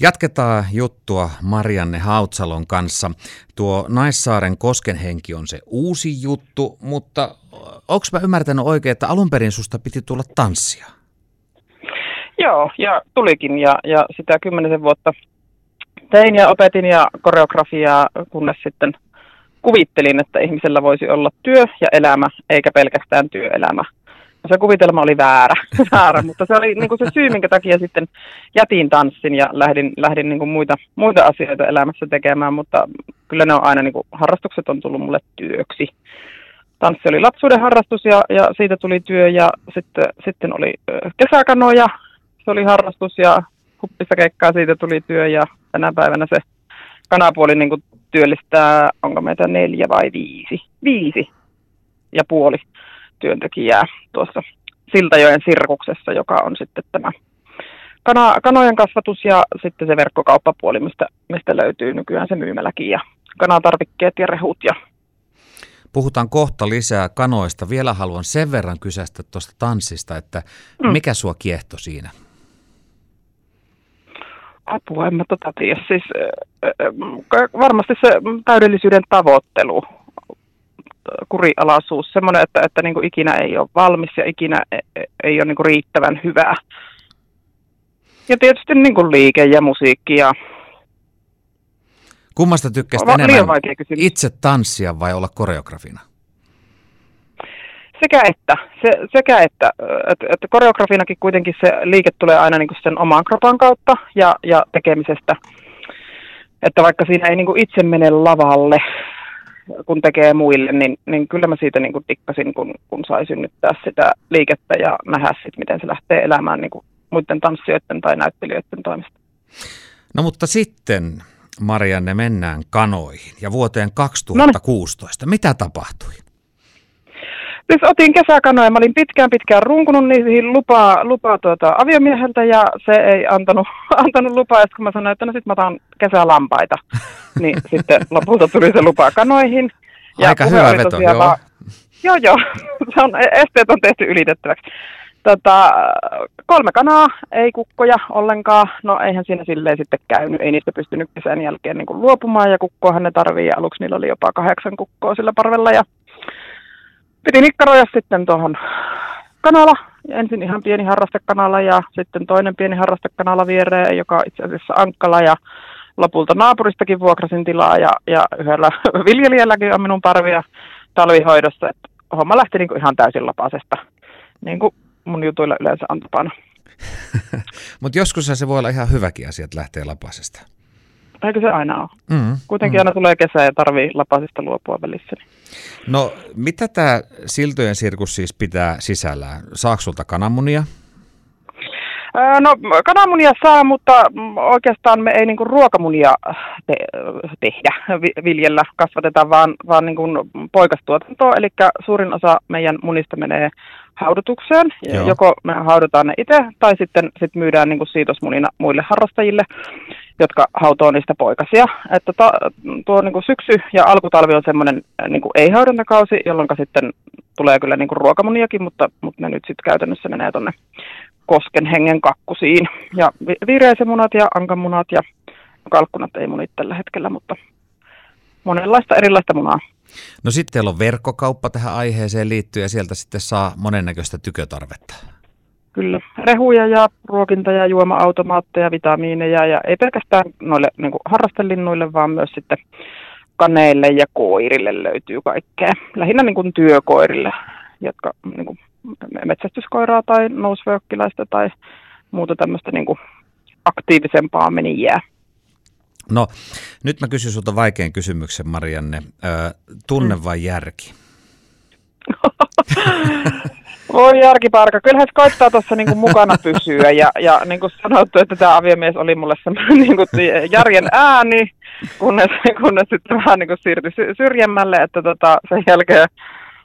Jatketaan juttua Marianne Hautsalon kanssa. Tuo Naissaaren koskenhenki on se uusi juttu, mutta onko mä ymmärtänyt oikein, että alun perin susta piti tulla tanssia? Joo, ja tulikin ja, ja sitä kymmenisen vuotta tein ja opetin ja koreografiaa, kunnes sitten kuvittelin, että ihmisellä voisi olla työ ja elämä, eikä pelkästään työelämä se kuvitelma oli väärä, väärä mutta se oli niin kuin se syy, minkä takia sitten jätin tanssin ja lähdin, lähdin niin kuin muita, muita asioita elämässä tekemään, mutta kyllä ne on aina, niin kuin, harrastukset on tullut mulle työksi. Tanssi oli lapsuuden harrastus ja, ja siitä tuli työ ja sitten, sitten oli kesäkanoja, se oli harrastus ja huppissa keikkaa siitä tuli työ ja tänä päivänä se kanapuoli niin kuin työllistää, onko meitä neljä vai viisi, viisi ja puoli työntekijää tuossa Siltajoen sirkuksessa, joka on sitten tämä kana, kanojen kasvatus ja sitten se verkkokauppapuoli, mistä, mistä löytyy nykyään se myymäläkin ja kanatarvikkeet ja rehut. Ja... Puhutaan kohta lisää kanoista. Vielä haluan sen verran kysästä tuosta tanssista, että mm. mikä sua kiehto siinä? Apua, en mä tota tiedä. Siis, äh, varmasti se täydellisyyden tavoittelu kurialaisuus, semmoinen, että, että niin kuin ikinä ei ole valmis ja ikinä e, e, ei ole niin kuin riittävän hyvää. Ja tietysti niin kuin liike ja musiikki ja... Kummasta tykkäsit enemmän, itse tanssia vai olla koreografina? Sekä että, se, sekä että, että, että koreografinakin kuitenkin se liike tulee aina niin kuin sen oman kropan kautta ja, ja tekemisestä. Että vaikka siinä ei niin kuin itse mene lavalle, kun tekee muille, niin, niin kyllä mä siitä niin kuin tikkasin, kun, kun sai synnyttää sitä liikettä ja nähdä sitten, miten se lähtee elämään niin kuin muiden tanssijoiden tai näyttelijöiden toimesta. No mutta sitten, Marianne, mennään kanoihin ja vuoteen 2016. No. Mitä tapahtui? Siis otin kesäkanoja. Mä olin pitkään pitkään runkunut niihin lupaa, lupaa tuota aviomieheltä ja se ei antanut, antanut lupaa. Ja kun mä sanoin, että no sit mä otan kesälampaita, niin sitten lopulta tuli se lupa kanoihin. Ja Aika hyvä veto, joo. Vaan, joo, joo. Se on, esteet on tehty ylitettäväksi. Tota, kolme kanaa, ei kukkoja ollenkaan. No eihän siinä silleen sitten käynyt. Ei niistä pystynyt kesän jälkeen niin kuin luopumaan ja kukkoahan ne tarvii. aluksi niillä oli jopa kahdeksan kukkoa sillä parvella ja piti nikkaroja sitten tuohon kanala. Ensin ihan pieni harrastekanala ja sitten toinen pieni harrastekanala viereen, joka itse asiassa Ankkala ja lopulta naapuristakin vuokrasin tilaa ja, ja yhdellä viljelijälläkin on minun parvia talvihoidossa. Että homma lähti niin kuin ihan täysin lapasesta, niin kuin mun jutuilla yleensä on tapana. Mutta joskus se voi olla ihan hyväkin asia, että lähtee lapasesta. Eikö se aina ole? Mm, Kuitenkin mm. aina tulee kesä ja tarvii lapasista luopua välissä. No, mitä tämä siltojen sirkus siis pitää sisällään? Saako sulta kananmunia? No kananmunia saa, mutta oikeastaan me ei niinku ruokamunia te- tehdä, viljellä, kasvateta, vaan, vaan niinku poikastuotantoa. Eli suurin osa meidän munista menee haudutukseen. Joo. Joko me haudutaan ne itse tai sitten sit myydään niinku siitosmunina muille harrastajille jotka hautoo niistä poikasia. Että ta, tuo niin kuin syksy ja alkutalvi on semmoinen niin kuin ei-haudontakausi, jolloin sitten tulee kyllä niin kuin ruokamuniakin, mutta, mutta ne nyt sitten käytännössä menee tuonne kosken hengen kakkusiin. Ja viireisemunat ja ankamunat ja kalkkunat ei munit tällä hetkellä, mutta monenlaista erilaista munaa. No sitten teillä on verkkokauppa tähän aiheeseen liittyen ja sieltä sitten saa monennäköistä tykötarvetta. Kyllä, rehuja ja ruokinta- ja juoma-automaatteja, vitamiineja ja ei pelkästään noille niin kuin harrastelinnuille, vaan myös sitten kaneille ja koirille löytyy kaikkea. Lähinnä niin kuin työkoirille, jotka niin kuin metsästyskoiraa tai nousvökkiläistä tai muuta tämmöistä niin kuin aktiivisempaa menijää. No, nyt mä kysyn sulta vaikean kysymyksen, Marianne. tunne mm. vai järki? Voi järkiparka, kyllähän se koittaa tuossa niinku mukana pysyä ja, ja niin kuin sanottu, että tämä aviomies oli mulle semmoinen niinku järjen ääni, kunnes, kunnes sitten vähän niinku siirtyi syrjemmälle, että tota, sen jälkeen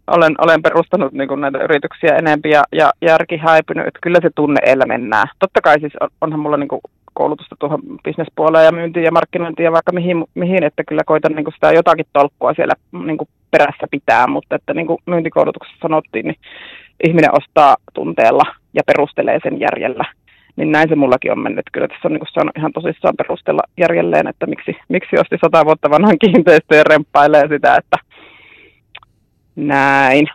olen, olen perustanut niin näitä yrityksiä enempi ja, ja järki häipynyt, että kyllä se tunne eellä mennään. Totta kai siis on, onhan mulla niin kuin koulutusta tuohon bisnespuoleen ja myyntiin ja markkinointiin ja vaikka mihin, mihin että kyllä koitan niin kuin sitä jotakin tolkkua siellä niin kuin perässä pitää, mutta että niin kuin myyntikoulutuksessa sanottiin, niin ihminen ostaa tunteella ja perustelee sen järjellä. niin näin se mullakin on mennyt. Kyllä tässä on niin saanut ihan tosissaan perustella järjelleen, että miksi, miksi osti sata vuotta vanhan kiinteistön ja remppailee sitä, että näin.